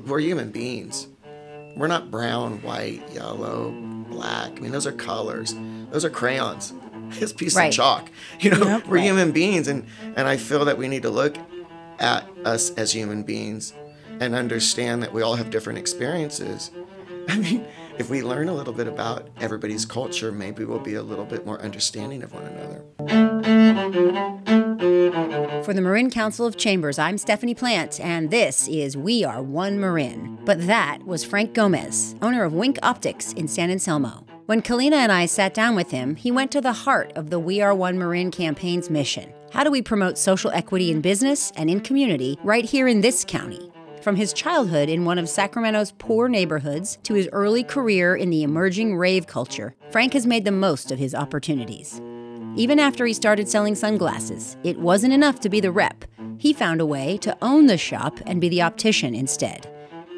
we're human beings. We're not brown, white, yellow, black. I mean, those are colors. Those are crayons. It's a piece Right. of chalk. You know, Yep. we're Right. human beings, and and I feel that we need to look at us as human beings and understand that we all have different experiences. I mean, if we learn a little bit about everybody's culture, maybe we'll be a little bit more understanding of one another. For the Marin Council of Chambers, I'm Stephanie Plant, and this is We Are One Marin. But that was Frank Gomez, owner of Wink Optics in San Anselmo. When Kalina and I sat down with him, he went to the heart of the We Are One Marin campaign's mission. How do we promote social equity in business and in community right here in this county? From his childhood in one of Sacramento's poor neighborhoods to his early career in the emerging rave culture, Frank has made the most of his opportunities. Even after he started selling sunglasses, it wasn't enough to be the rep. He found a way to own the shop and be the optician instead.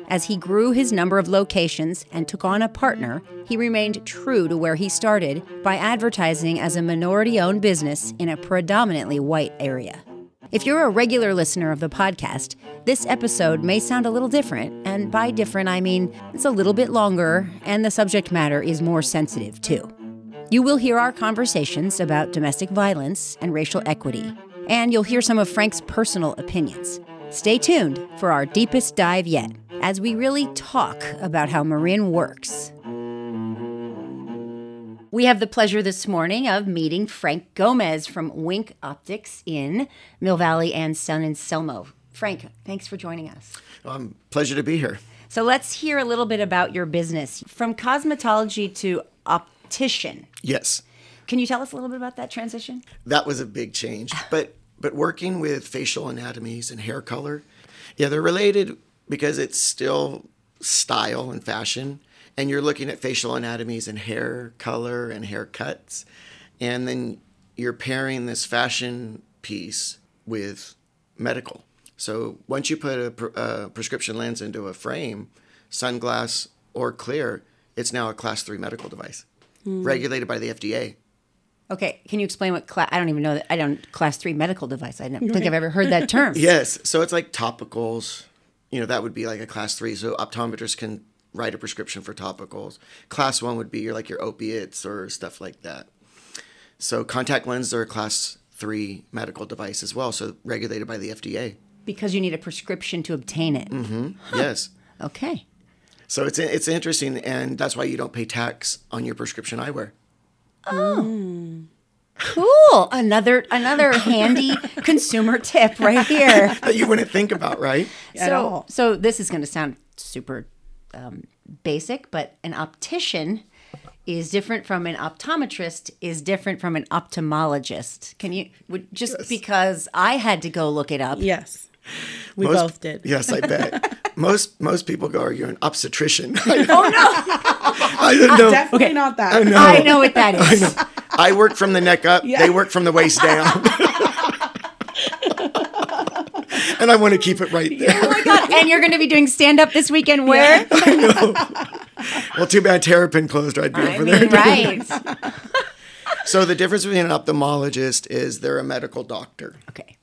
As he grew his number of locations and took on a partner, he remained true to where he started by advertising as a minority owned business in a predominantly white area. If you're a regular listener of the podcast, this episode may sound a little different, and by different, I mean it's a little bit longer and the subject matter is more sensitive too. You will hear our conversations about domestic violence and racial equity, and you'll hear some of Frank's personal opinions. Stay tuned for our deepest dive yet as we really talk about how Marin works. We have the pleasure this morning of meeting Frank Gomez from Wink Optics in Mill Valley and San Anselmo. Frank, thanks for joining us. Um, pleasure to be here. So let's hear a little bit about your business from cosmetology to Yes. Can you tell us a little bit about that transition? that was a big change. Ah. But but working with facial anatomies and hair color, yeah, they're related because it's still style and fashion, and you're looking at facial anatomies and hair color and haircuts, and then you're pairing this fashion piece with medical. So once you put a, pr- a prescription lens into a frame, sunglass or clear, it's now a class three medical device, Mm. regulated by the FDA. Okay, can you explain what class? I don't even know that. I don't class three medical device. I don't think I've ever heard that term. Yes. So it's like topicals. You know, that would be like a class three. So optometrists can write a prescription for topicals. Class one would be your like your opiates or stuff like that. So contact lenses are a class three medical device as well. So regulated by the FDA. Because you need a prescription to obtain it. Mm-hmm, yes. Okay. So it's it's interesting, and that's why you don't pay tax on your prescription eyewear. Oh cool. Another another handy consumer tip right here. That you wouldn't think about, right? At so all. so this is going to sound super um, basic, but an optician is different from an optometrist is different from an ophthalmologist. Can you would, just because I had to go look it up? Yes. We Most- both did. Yes, I bet. most most people go, "You're an obstetrician." oh no! I don't know. Definitely not that. I know. I know what that is. I I work from the neck up. Yeah. They work from the waist down. and I want to keep it right there. Oh my god! And you're going to be doing stand up this weekend. Where? I know. Well, too bad Terrapin closed. I'd be I over mean, there. right? So the difference between an ophthalmologist is they're a medical doctor Okay.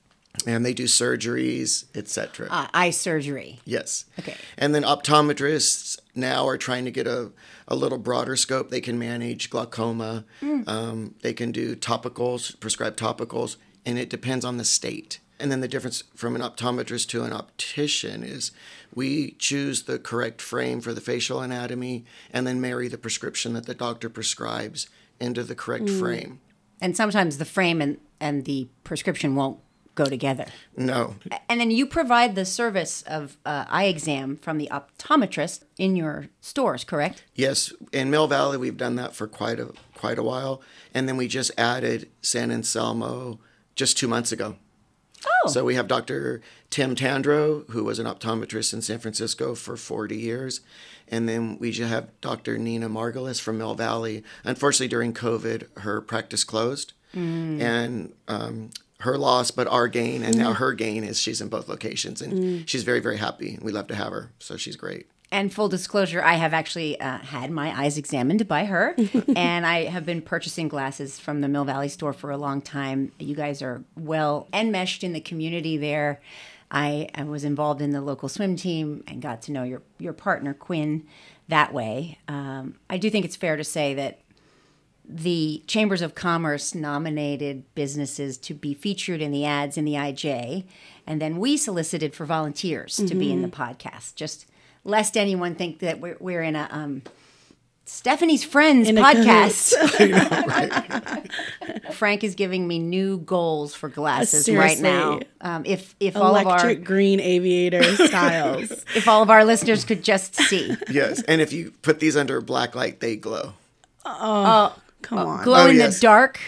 And they do surgeries, etc. Uh, eye surgery. Yes. Okay. And then optometrists now are trying to get a, a little broader scope. They can manage glaucoma. Um, they can do topicals, prescribe topicals, and it depends on the state. And then the difference from an optometrist to an optician is we choose the correct frame for the facial anatomy and then marry the prescription that the doctor prescribes into the correct frame. And sometimes the frame and, and the prescription won't go together. No, And then you provide the service of uh, eye exam from the optometrist in your stores, correct? Yes, in Mill Valley we've done that for quite a quite a while, and then we just added San Anselmo just two months ago. Oh. So we have Dr. Tim Tandro, who was an optometrist in San Francisco for 40 years, and then we just have Dr. Nina Margulis from Mill Valley. Unfortunately, during COVID, her practice closed, and um, her loss, but our gain, and now her gain is she's in both locations, and she's very very happy. We love to have her, so she's great. And full disclosure, I have actually uh, had my eyes examined by her, and I have been purchasing glasses from the Mill Valley store for a long time. You guys are well enmeshed in the community there. I, I was involved in the local swim team and got to know your your partner Quinn that way. Um, I do think it's fair to say that the chambers of commerce nominated businesses to be featured in the ads in the IJ, and then we solicited for volunteers to be in the podcast. Just lest anyone think that we're, we're in a um, Stephanie's Friends In a podcast. Frank is giving me new goals for glasses right now. Um, if if all of our Electric green aviator styles. if all of our listeners could just see Yes, and if you put these under a black light, they glow. Come on. glow Oh, in yes. the dark.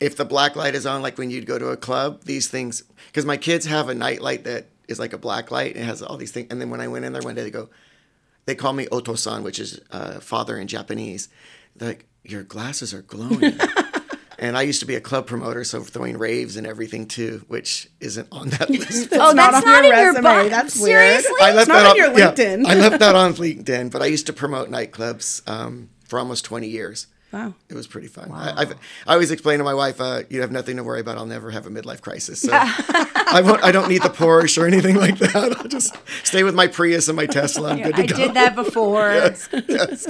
If the black light is on, like when you'd go to a club, these things, because my kids have a night light that is like a black light. It has all these things. And then when I went in there one day, they go, they call me Otosan, which is uh, father in Japanese. They're like, your glasses are glowing. and I used to be a club promoter, so throwing raves and everything too, which isn't on that list. oh, not that's on not your in your resume. bio. That's weird. Seriously? I left not that on on your yeah, LinkedIn. I left that on LinkedIn, but I used to promote nightclubs um, for almost 20 years. Wow. It was pretty fun. I, I've, I always explain to my wife, uh, "You have nothing to worry about. I'll never have a midlife crisis. So I won't. I don't need the Porsche or anything like that. I'll just stay with my Prius and my Tesla. I'm good to I go." did that before. Yes.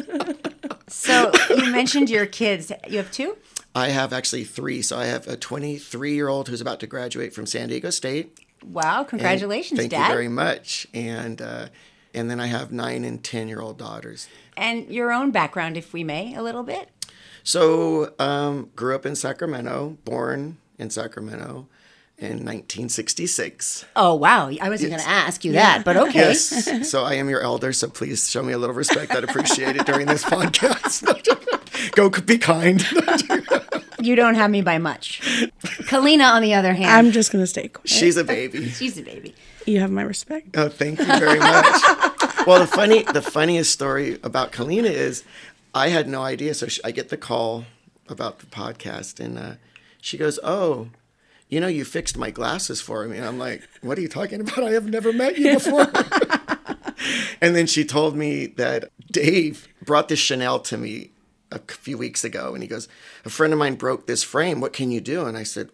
So you mentioned your kids. You have two? I have actually three. So I have a 23 year old who's about to graduate from San Diego State. Wow, congratulations, Thank Dad. Thank you very much. And uh, and then I have nine and 10 year old daughters. and your own background, if we may, a little bit. So, um, grew up in Sacramento, born in Sacramento in 1966. Oh, wow. I wasn't going to ask you that, but okay. Yes. So I am your elder, so please show me a little respect. I'd appreciate it during this podcast. Go be kind. You don't have me by much. Kalina, on the other hand, I'm just gonna stay quiet. She's a baby. she's a baby. You have my respect. Oh, thank you very much. well, the funny, the funniest story about Kalina is, I had no idea. So she, I get the call about the podcast, and uh, she goes, "Oh, you know, you fixed my glasses for me." And I'm like, "What are you talking about? I have never met you before." and then she told me that Dave brought this Chanel to me a few weeks ago, and he goes, "A friend of mine broke this frame. What can you do?" And I said,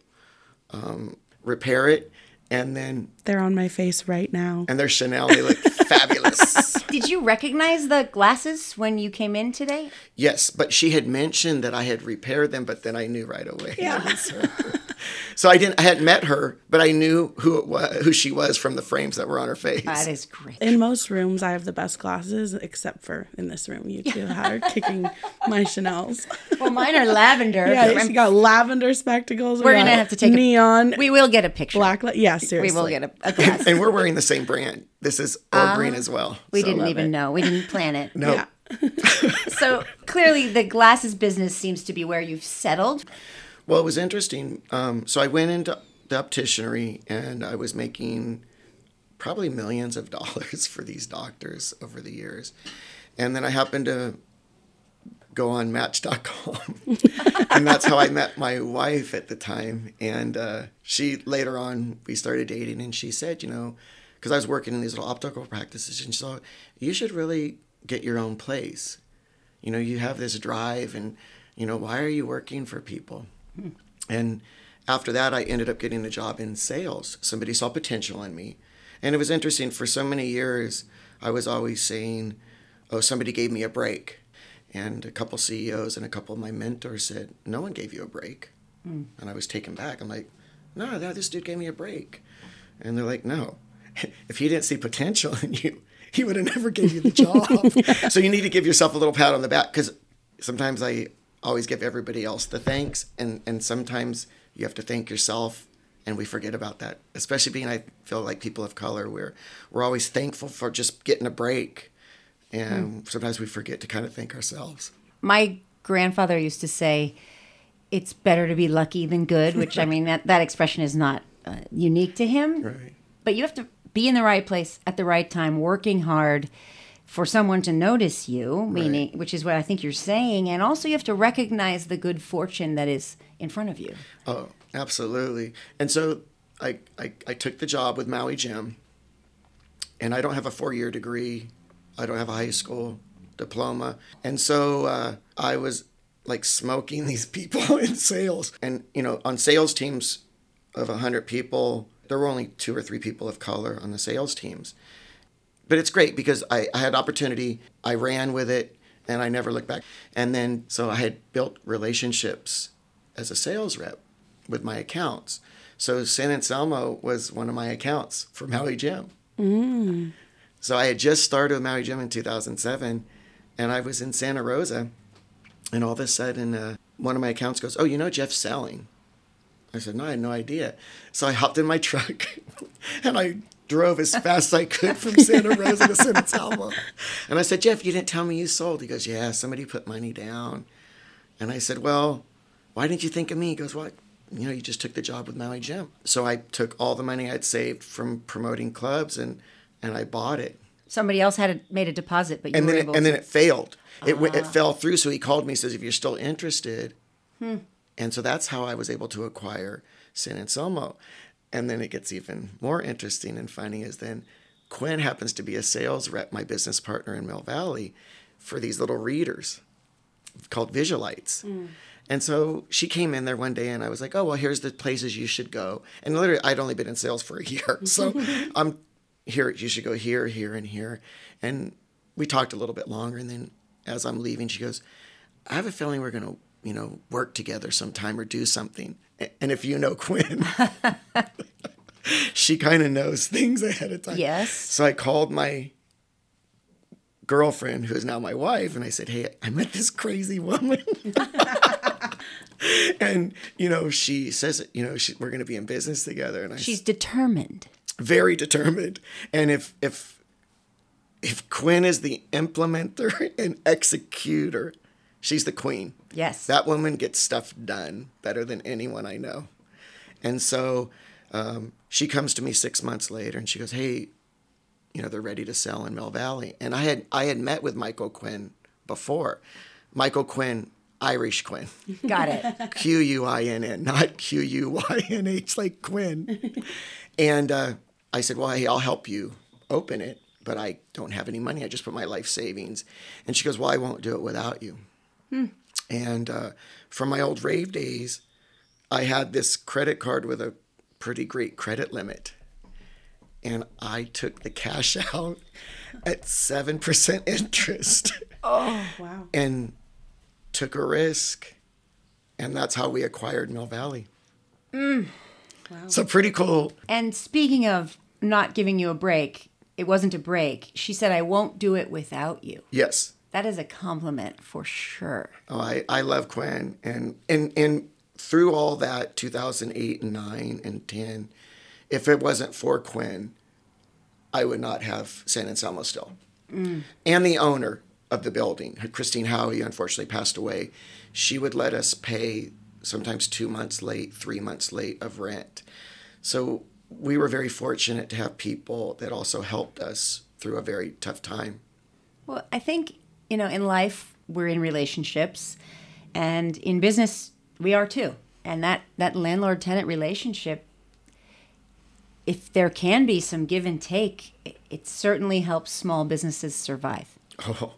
um, "Repair it." And then They're on my face right now. and they're Chanel. They look fabulous. Did you recognize the glasses when you came in today? Yes, but she had mentioned that I had repaired them, but then I knew right away. Yeah. it so I didn't. I hadn't met her, but I knew who it was, who she was from the frames that were on her face. That is great. In most rooms, I have the best glasses, except for in this room. You two are kicking my Chanel's. Well, mine are lavender. Yeah, she got lavender spectacles. We're gonna have to take a- neon. We will get a picture. black. Li- yeah, we will get a, a glass. and we're wearing the same brand. This is Or Green as well. we So- didn't even it. know. We didn't plan it. No. Yeah. So clearly, the glasses business seems to be where you've settled. Well, it was interesting. Um, so I went into the opticianry, and I was making probably millions of dollars for these doctors over the years. And then I happened to go on Match.com, and that's how I met my wife at the time. And uh, she later on we started dating, and she said, you know, because I was working in these little optical practices, and she said, you should really get your own place. You know, you have this drive, and you know, why are you working for people? And after that, I ended up getting a job in sales. Somebody saw potential in me. And it was interesting for so many years, I was always saying, Oh, somebody gave me a break. And a couple CEOs and a couple of my mentors said, No one gave you a break. Hmm. And I was taken back. I'm like, No, no, this dude gave me a break. And they're like, No, if he didn't see potential in you, he would have never gave you the job. so you need to give yourself a little pat on the back because sometimes I always give everybody else the thanks, and and sometimes you have to thank yourself, and we forget about that. Especially being, I feel like people of color, we're we're always thankful for just getting a break, and sometimes we forget to kind of thank ourselves. My grandfather used to say, "It's better to be lucky than good," which I mean that that expression is not uh, unique to him. Right. But you have to be in the right place at the right time, working hard for someone to notice you, meaning which is what I think you're saying, and also you have to recognize the good fortune that is in front of you. Oh, absolutely. And so I, I, I took the job with Maui Jim, and I don't have a four year degree, I don't have a high school diploma. And so uh, I was like smoking these people in sales. And, you know, on sales teams of 100 people, There were only two or three people of color on the sales teams. But it's great because I, I had opportunity, I ran with it, and I never looked back. And then, so I had built relationships as a sales rep with my accounts. So San Anselmo was one of my accounts for Maui Jim. Mm. So I had just started with Maui Jim in 2007, and I was in Santa Rosa, and all of a sudden, uh, one of my accounts goes, "Oh, you know Jeff's selling." I said, "No, I had no idea." So I hopped in my truck, and I drove as fast as I could from Santa Rosa to San Anselmo. And I said, "Jeff, you didn't tell me you sold." He goes, "Yeah, somebody put money down." And I said, "Well, why didn't you think of me?" He goes, "What?" Well, you know, you just took the job with Maui Jim. So I took all the money I'd saved from promoting clubs and and I bought it. Somebody else had a, made a deposit, but you and were then able it, and to. then it failed. It went it fell through. So he called me, says, "If you're still interested," Hmm. and so that's how I was able to acquire San Anselmo. And then it gets even more interesting and funny is then Quinn happens to be a sales rep, my business partner in Mill Valley, for these little readers called Visualites. And so she came in there one day and I was like, oh, well, here's the places you should go. And literally, I'd only been in sales for a year. So I'm here, you should go here, here, and here. And we talked a little bit longer. And then as I'm leaving, she goes, I have a feeling we're going to, you know, work together sometime or do something. And if you know Quinn, she kind of knows things ahead of time. Yes. So I called my girlfriend, who is now my wife, and I said, Hey, I met this crazy woman. and, you know, she says, you know, she, we're going to be in business together. And I She's determined. Very determined. And if, if, if Quinn is the implementer and executor, she's the queen. Yes. That woman gets stuff done better than anyone I know. And so um, she comes to me six months later and she goes, Hey, you know, they're ready to sell in Mill Valley. And I had I had met with Michael Quinn before. Michael Quinn, Irish Quinn. Got it. Q U I N N, not Q U Y N H like Quinn. and uh, I said, Well, hey, I'll help you open it, but I don't have any money. I just put my life savings. And she goes, Well, I won't do it without you. And uh, from my old rave days, I had this credit card with a pretty great credit limit. And I took the cash out at 7% interest oh, Wow. and took a risk. And that's how we acquired Mill Valley. Wow. So pretty cool. And speaking of not giving you a break, it wasn't a break. She said, I won't do it without you. Yes. That is a compliment for sure. Oh, I, I love Quinn. And, and, and through all that 2008 and 9 and 10, if it wasn't for Quinn, I would not have San Anselmo still. Mm. And the owner of the building, Christine Howie, unfortunately passed away. She would let us pay sometimes two months late, three months late of rent. So we were very fortunate to have people that also helped us through a very tough time. Well, I think, you know, in life, we're in relationships, and in business, we are too. And that, that landlord tenant relationship, if there can be some give and take, it, it certainly helps small businesses survive. Oh,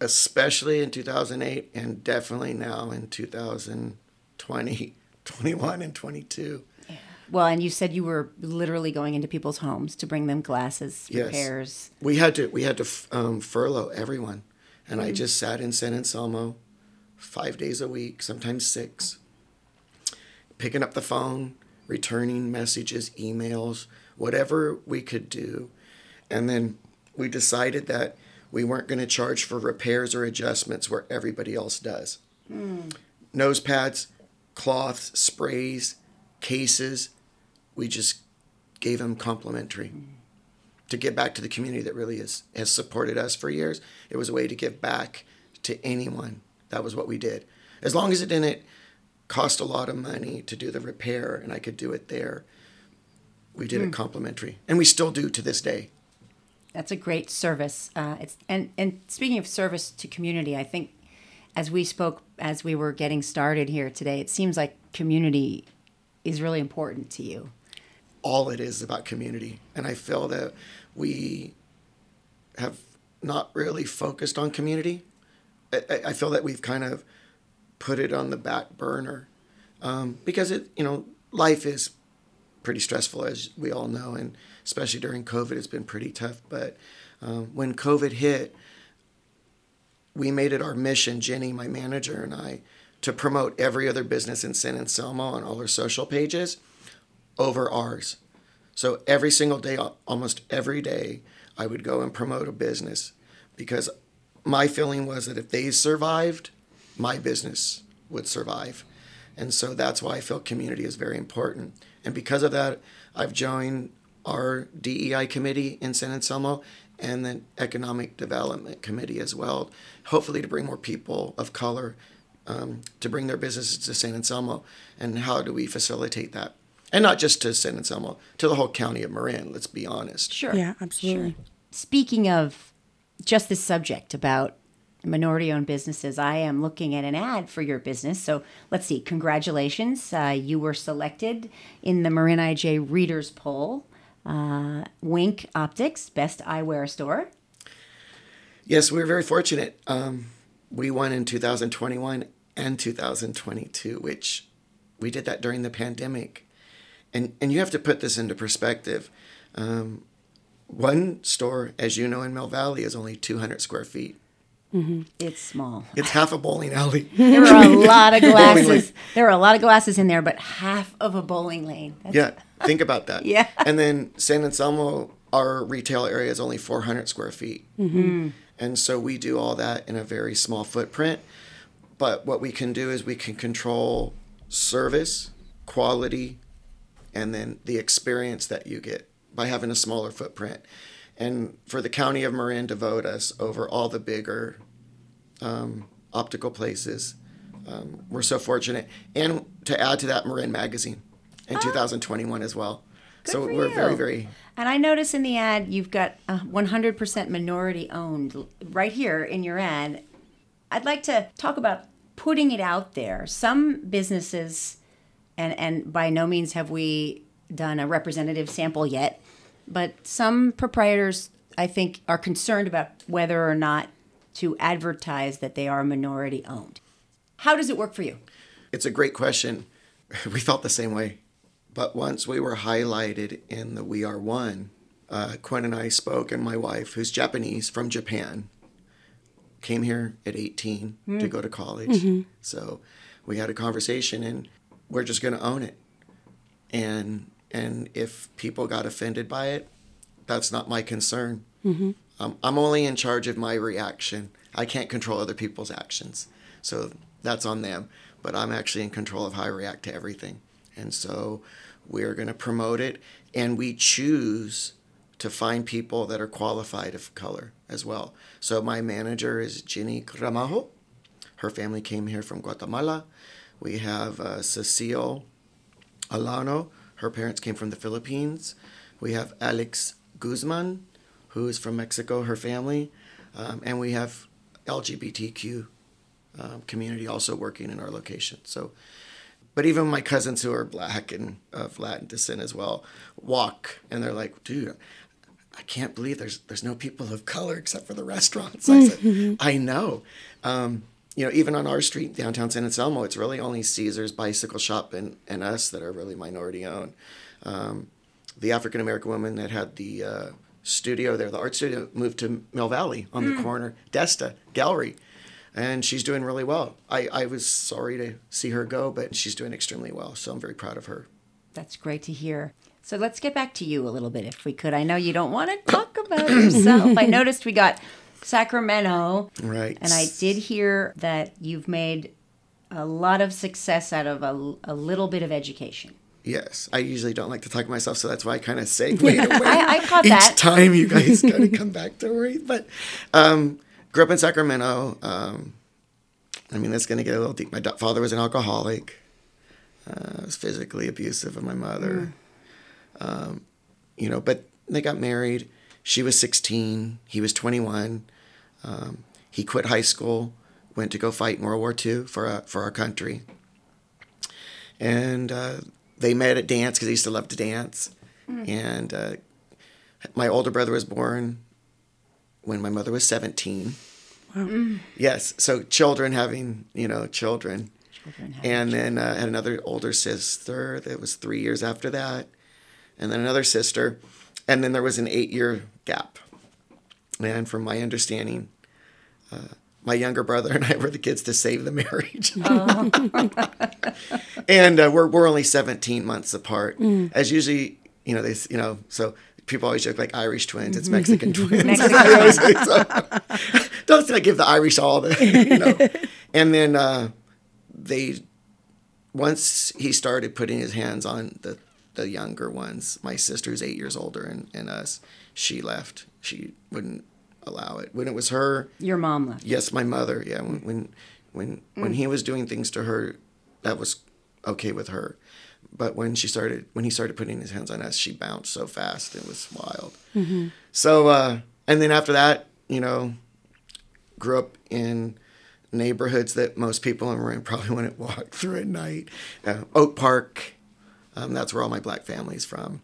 especially in 2008 and definitely now in 2020, 21, and 22. Well, and you said you were literally going into people's homes to bring them glasses, Yes. repairs. We had to we had to um, furlough everyone, and I just sat in San Anselmo five days a week, sometimes six, picking up the phone, returning messages, emails, whatever we could do, and then we decided that we weren't going to charge for repairs or adjustments where everybody else does. Nose pads, cloths, sprays, cases, we just gave them complimentary to give back to the community that really is, has supported us for years. It was a way to give back to anyone. That was what we did. As long as it didn't cost a lot of money to do the repair and I could do it there, we did it complimentary. And we still do to this day. That's a great service. Uh, it's and and speaking of service to community, I think as we spoke as we were getting started here today, it seems like community is really important to you. All it is about community. And I feel that we have not really focused on community. I, I- feel that we've kind of put it on the back burner um, because it, you know, life is pretty stressful, as we all know, and especially during COVID, it's been pretty tough. But um, when COVID hit, we made it our mission, Jenny, my manager, and I, to promote every other business in San Anselmo on all our social pages over ours. So every single day, almost every day, I would go and promote a business because my feeling was that if they survived, my business would survive. And so that's why I feel community is very important. And because of that, I've joined our DEI committee in San Anselmo and the Economic Development Committee as well, hopefully to bring more people of color um, to bring their businesses to San Anselmo. And how do we facilitate that? And not just to San Anselmo, to the whole county of Marin, let's be honest. Sure. Yeah, absolutely. Sure. Speaking of just this subject about minority owned businesses, I am looking at an ad for your business. So let's see. Congratulations. Uh, you were selected in the Marin IJ Readers Poll. Uh, Wink Optics, best eyewear store. Yes, we were very fortunate. Um, we won in 2021 and 2022, which we did that during the pandemic. And, and you have to put this into perspective. Um, one store, as you know, in Mill Valley is only 200 square feet. Mm-hmm. It's small. It's half a bowling alley. There are a lot of glasses. there are a lot of glasses in there, but half of a bowling lane. That's... Yeah, think about that. yeah. And then San Anselmo, our retail area is only 400 square feet. Mm-hmm. And so we do all that in a very small footprint. But what we can do is we can control service, quality, and then the experience that you get by having a smaller footprint. And for the county of Marin to vote us over all the bigger um, optical places, um, we're so fortunate. And to add to that, Marin Magazine in oh. 2021 as well. Good so we're you. very, very. And I notice in the ad you've got 100% minority owned right here in your ad. I'd like to talk about putting it out there. Some businesses, and and by no means have we done a representative sample yet, but some proprietors, I think, are concerned about whether or not to advertise that they are minority owned. How does it work for you? It's a great question. We felt the same way. But once we were highlighted in the We Are One, uh, Quinn and I spoke, and my wife, who's Japanese from Japan, came here at 18 mm. to go to college. Mm-hmm. So we had a conversation, and we're just going to own it. And and if people got offended by it, that's not my concern. Mm-hmm. Um, I'm only in charge of my reaction. I can't control other people's actions. So that's on them. But I'm actually in control of how I react to everything. And so we're going to promote it. And we choose to find people that are qualified of color as well. So my manager is Ginny Gramajo. Her family came here from Guatemala. We have uh, Cecile Alano, her parents came from the Philippines. We have Alex Guzman, who is from Mexico, her family. Um, and we have LGBTQ um, community also working in our location. So, but even my cousins who are black and of Latin descent as well walk, and they're like, "Dude, I can't believe there's there's no people of color except for the restaurants." I said, "I know." Um, you know, even on our street, downtown San Anselmo, it's really only Caesar's Bicycle Shop and, and us that are really minority owned. Um, the African American woman that had the uh, studio there, the art studio, moved to Mill Valley on mm. the corner, Desta Gallery, and she's doing really well. I, I was sorry to see her go, but she's doing extremely well, so I'm very proud of her. That's great to hear. So let's get back to you a little bit, if we could. I know you don't want to talk about yourself. I noticed we got Sacramento. Right. And I did hear that you've made a lot of success out of a, a little bit of education. Yes, I usually don't like to talk to myself, so that's why I kind of segued away. I, I caught Each that. time you guys kind of come back to me. But um, grew up in Sacramento. Um, I mean, that's going to get a little deep. My father was an alcoholic. Uh, was physically abusive of my mother. Mm. Um, you know, but they got married she was 16, he was 21. Um, he quit high school, went to go fight in World War II for, uh, for our country. And uh, they met at dance because he used to love to dance. Mm. And uh, my older brother was born when my mother was 17. Wow. Mm. Yes, so children having, you know, children. children and then uh, had another older sister that was three years after that. and then another sister, and then there was an eight-year gap. And from my understanding, uh, my younger brother and I were the kids to save the marriage. and uh, we're we're only 17 months apart. As usually, you know, they you know, so people always joke like Irish twins. It's Mexican twins. Say so. Don't say I give the Irish all the, you know. And then uh, they once he started putting his hands on the the younger ones, my sister's eight years older and, and us, she left. She wouldn't allow it. When it was her, Your mom left. Yes, my mother. Yeah, when when when, when he was doing things to her, that was okay with her. But when she started, when he started putting his hands on us, she bounced so fast. It was wild. So, uh, and then after that, you know, grew up in neighborhoods that most people in Marin probably wouldn't walk through at night. Uh, Oak Park, um, that's where all my black family's from.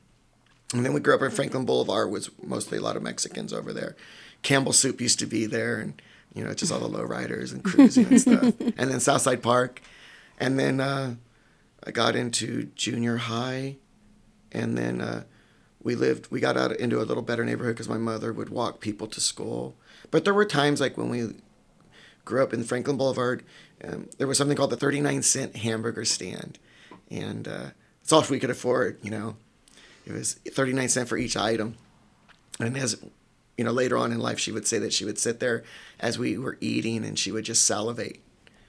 And then we grew up in Franklin Boulevard, was mostly a lot of Mexicans over there. Campbell Soup used to be there, and you know, just all the lowriders and cruising and stuff. And then Southside Park, and then uh, I got into junior high, and then uh, we lived. We got out into a little better neighborhood because my mother would walk people to school. But there were times like when we grew up in Franklin Boulevard, um, there was something called the 39 cent hamburger stand. And uh, it's all we could afford, you know. It was 39 cent for each item. And as, you know, later on in life, she would say that she would sit there as we were eating and she would just salivate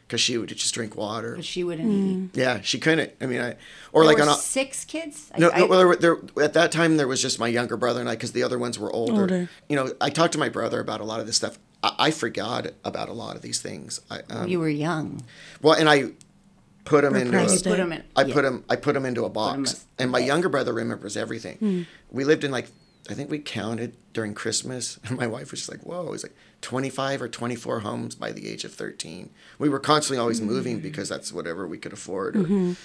because she would just drink water. But she wouldn't eat. Yeah, she couldn't. I mean, I, or There like were on a, six kids. I- no, I- no well, there, there, at that time there was just my younger brother and I because the other ones were older. Older. You know, I talked to my brother about a lot of this stuff. I, I forgot about a lot of these things. I, um, you were young. well, and I put them into. A, it. Put 'em in. I yeah. put them. I put them into a box, as- and my okay. younger brother remembers everything. We lived in like, I think we counted during Christmas, and my wife was just like, "Whoa!" It was like twenty five or twenty four homes by the age of thirteen. We were constantly always moving because that's whatever we could afford. Or,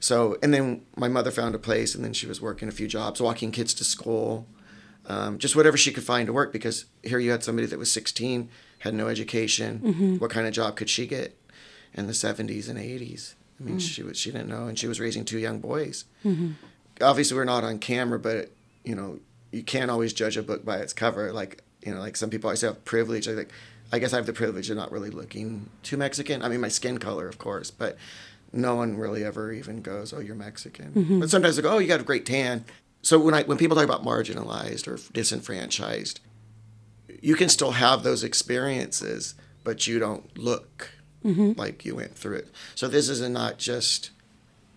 So, and then my mother found a place, and then she was working a few jobs, walking kids to school, um, just whatever she could find to work. Because here you had somebody that was 16, had no education. What kind of job could she get in the 70s and 80s? I mean, mm. she was she didn't know, and she was raising two young boys. Mm-hmm. Obviously, we're not on camera, but you know, you can't always judge a book by its cover. Like you know, like some people always have privilege. Like, I guess I have the privilege of not really looking too Mexican. I mean, my skin color, of course, but no one really ever even goes, "Oh, you're Mexican." Mm-hmm. But sometimes they go, "Oh, you got a great tan." So when I when people talk about marginalized or disenfranchised, you can still have those experiences, but you don't look Mm-hmm. like you went through it. So this is not just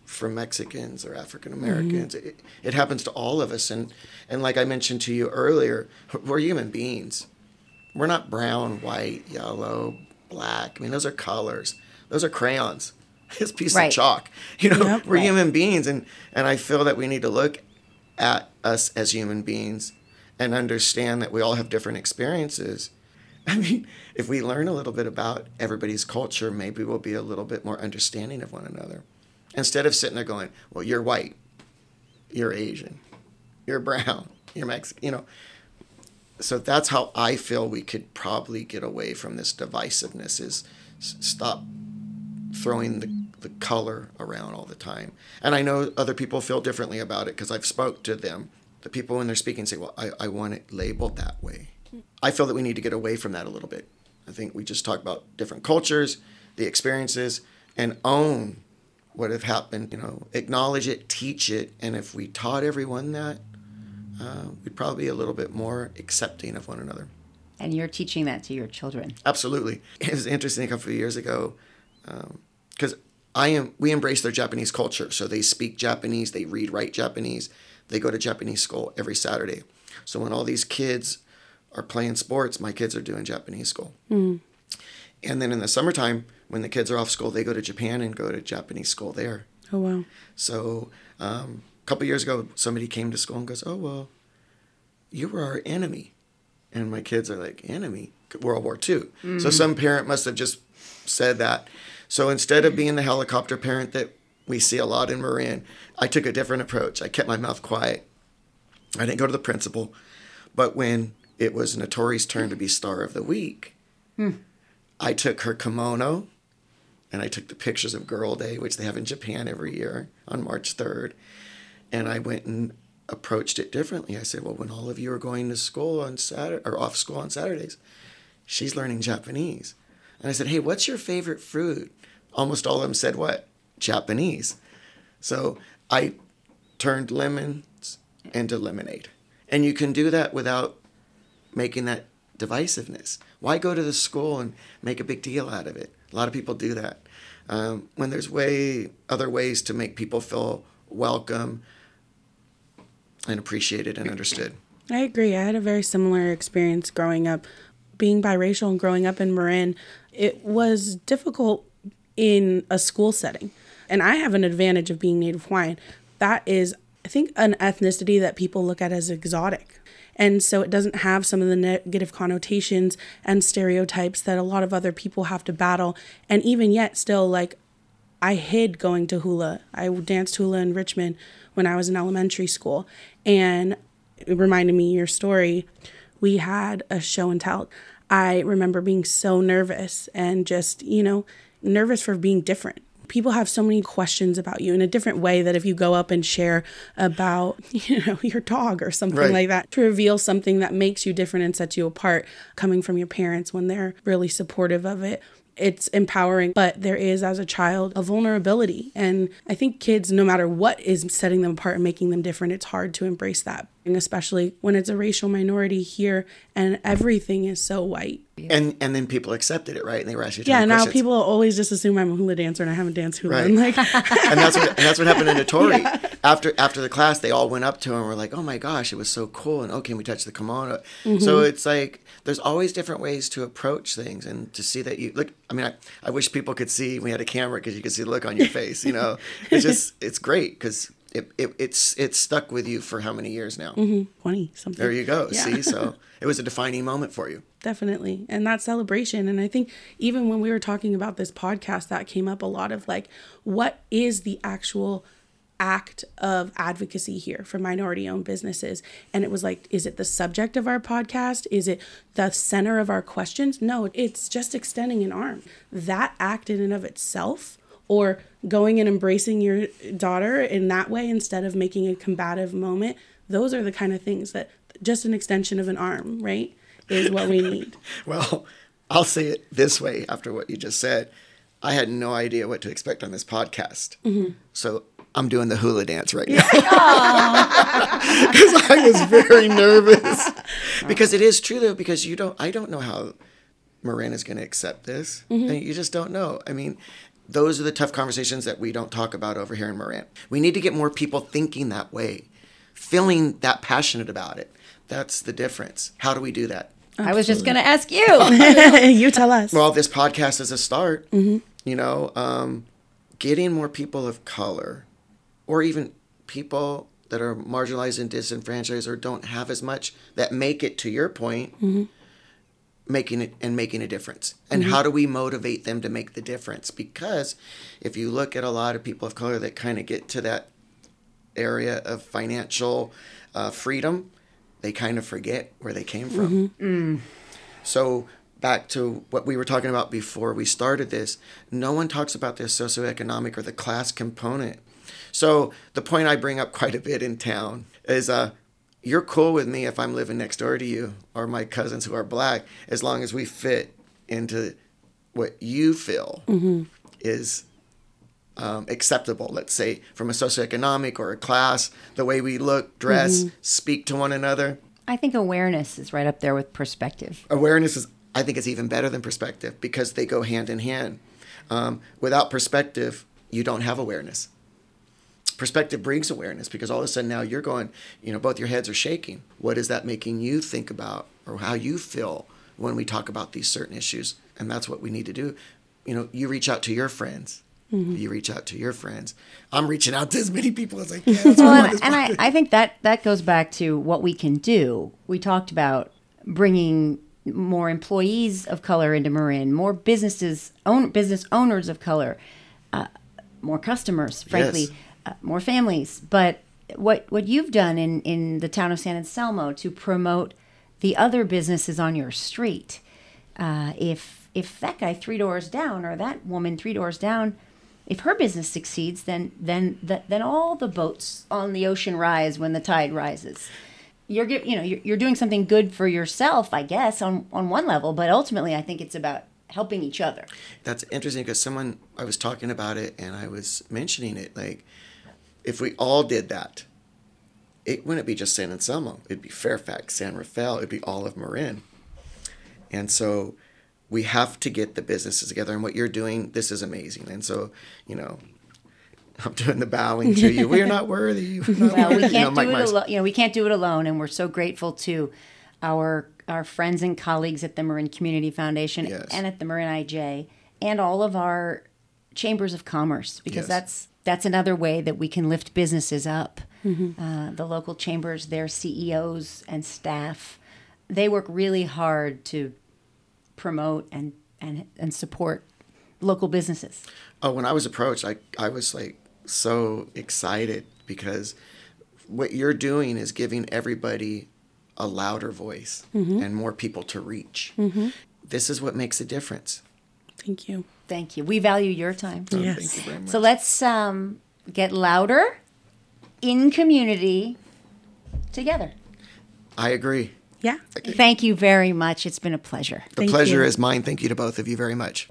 for Mexicans or African Americans. Mm-hmm. It, it happens to all of us, and and like I mentioned to you earlier, we're human beings. We're not brown, white, yellow, black. I mean, those are colors. Those are crayons. It's piece Right. of chalk. You know, Yep. we're Right. human beings, and and I feel that we need to look at us as human beings and understand that we all have different experiences. I mean, if we learn a little bit about everybody's culture, maybe we'll be a little bit more understanding of one another. Instead of sitting there going, well, you're white, you're Asian, you're brown, you're Mexican, you know. So that's how I feel we could probably get away from this divisiveness is stop throwing the, the color around all the time. And I know other people feel differently about it because I've spoke to them. The people when they're speaking say, well, I, I want it labeled that way. I feel that we need to get away from that a little bit. I think we just talk about different cultures, the experiences, and own what have happened. You know, acknowledge it, teach it, and if we taught everyone that, uh, we'd probably be a little bit more accepting of one another. And you're teaching that to your children. Absolutely. It was interesting a couple of years ago because I am we embrace their Japanese culture. So they speak Japanese, they read, write Japanese, they go to Japanese school every Saturday. So when all these kids are playing sports, my kids are doing Japanese school. And then in the summertime, when the kids are off school, they go to Japan and go to Japanese school there. Oh wow. So um, a couple years ago, somebody came to school and goes, "Oh well, you were our enemy," and my kids are like, "Enemy? World War II." So some parent must have just said that. So instead of being the helicopter parent that we see a lot in Marin, I took a different approach. I kept my mouth quiet. I didn't go to the principal, but when it was Notori's turn to be star of the week, hmm. I took her kimono and I took the pictures of Girl Day, which they have in Japan every year on March 3rd. And I went and approached it differently. I said, well, when all of you are going to school on Saturday or off school on Saturdays, she's learning Japanese. And I said, hey, what's your favorite fruit? Almost all of them said what? Japanese. So I turned lemons into lemonade. And you can do that without making that divisiveness. Why go to the school and make a big deal out of it? A lot of people do that. Um, when there's way other ways to make people feel welcome and appreciated and understood. I agree. I had a very similar experience growing up, being biracial and growing up in Marin. It was difficult in a school setting. And I have an advantage of being Native Hawaiian. That is, I think, an ethnicity that people look at as exotic. And so it doesn't have some of the negative connotations and stereotypes that a lot of other people have to battle. And even yet, still, like, I hid going to hula. I danced hula in Richmond when I was in elementary school. And it reminded me your story. We had a show and tell. I remember being so nervous and just, you know, nervous for being different people have so many questions about you in a different way that if you go up and share about you know your dog or something right. like that to reveal something that makes you different and sets you apart coming from your parents when they're really supportive of it it's empowering, but there is, as a child, a vulnerability. And I think kids, no matter what is setting them apart and making them different, it's hard to embrace that, especially when it's a racial minority here and everything is so white. And and then people accepted it, right? And they were actually yeah. Now people always just assume I'm a hula dancer and I haven't danced hula. Right. And like, and that's what and that's what happened in Notori. Yeah. After after the class, they all went up to him and were like, "Oh my gosh, it was so cool!" And oh, can we touch the kimono? Mm-hmm. So it's like there's always different ways to approach things and to see that you look. I mean, I, I wish people could see we had a camera because you could see the look on your face. You know, it's just it's great because it, it, it's it's stuck with you for how many years now? Mm-hmm. Twenty something. There you go. Yeah. See, so it was a defining moment for you. Definitely, and that celebration. And I think even when we were talking about this podcast, that came up a lot of like, what is the actual act of advocacy here for minority owned businesses. And it was like, is it the subject of our podcast? Is it the center of our questions? No, it's just extending an arm. That act in and of itself, or going and embracing your daughter in that way instead of making a combative moment, those are the kind of things that just an extension of an arm, right? Is what we need. well, I'll say it this way after what you just said. I had no idea what to expect on this podcast. Mm-hmm. So I'm doing the hula dance right now. Because I was very nervous. because it is true though, because you don't I don't know how Marin is gonna accept this. Mm-hmm. you just don't know. I mean, those are the tough conversations that we don't talk about over here in Marin. We need to get more people thinking that way, feeling that passionate about it. That's the difference. How do we do that? Absolutely. I was just going to ask you. you tell us. Well, this podcast is a start. Mm-hmm. You know, um, getting more people of color or even people that are marginalized and disenfranchised or don't have as much that make it to your point mm-hmm. Making it and making a difference and mm-hmm. how do we motivate them to make the difference because if you look at a lot of people of color that kind of get to that area of financial uh, freedom they kind of forget where they came from mm-hmm. mm. so back to what we were talking about before we started this no one talks about the socioeconomic or the class component so the point I bring up quite a bit in town is uh, you're cool with me if I'm living next door to you or my cousins who are black, as long as we fit into what you feel mm-hmm. is um, acceptable, let's say from a socioeconomic or a class, the way we look, dress, mm-hmm. speak to one another. I think awareness is right up there with perspective. Awareness is, I think, it's even better than perspective because they go hand in hand. Um, without perspective, you don't have awareness perspective brings awareness because all of a sudden now you're going, you know, both your heads are shaking. What is that making you think about or how you feel when we talk about these certain issues? And that's what we need to do. You know, you reach out to your friends. Mm-hmm. You reach out to your friends. I'm reaching out to as many people as I can. well, and, and I, I think that that goes back to what we can do. We talked about bringing more employees of color into Marin, more businesses, own business owners of color, uh, more customers, frankly. Yes more families. But what what you've done in in the town of San Anselmo to promote the other businesses on your street, uh, if if that guy three doors down or that woman three doors down if her business succeeds, then then then all the boats on the ocean rise when the tide rises. You're you know you're, you're doing something good for yourself, I guess, on on one level, but ultimately, I think it's about helping each other. That's interesting because someone I was talking about it and I was mentioning it like if we all did that, it wouldn't be just San Anselmo. It'd be Fairfax, San Rafael. It'd be all of Marin. And so we have to get the businesses together. And what you're doing, this is amazing. And so, you know, I'm doing the bowing to you. We're not worthy. Not Well, we can't You know, do it Myers. You know, we can't do it alone, and we're so grateful to our our friends and colleagues at the Marin Community Foundation Yes. and at the Marin IJ, and all of our chambers of commerce, because Yes. that's that's another way that we can lift businesses up. Mm-hmm. Uh, the local chambers, their CEOs and staff, they work really hard to promote and and and support local businesses. Oh, when I was approached, I I was like so excited because what you're doing is giving everybody a louder voice mm-hmm. and more people to reach. Mm-hmm. This is what makes a difference. Thank you. Thank you. We value your time. So Yes. Thank you very much. So let's um, get louder in community together. I agree. Yeah. Thank you very much. It's been a pleasure. The Thank pleasure you. is mine. Thank you to both of you very much.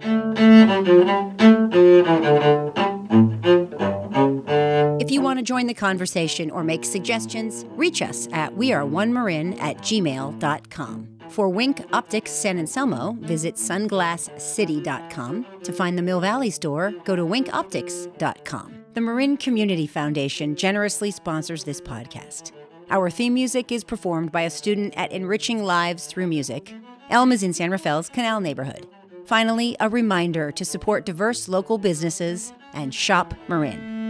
If you want to join the conversation or make suggestions, reach us at weareonemarin at gmail.com. For Wink Optics San Anselmo, visit sunglasscity.com. To find the Mill Valley store, go to winkoptics.com. The Marin Community Foundation generously sponsors this podcast. Our theme music is performed by a student at Enriching Lives Through Music. Elm is in San Rafael's Canal neighborhood. Finally, a reminder to support diverse local businesses and shop Marin.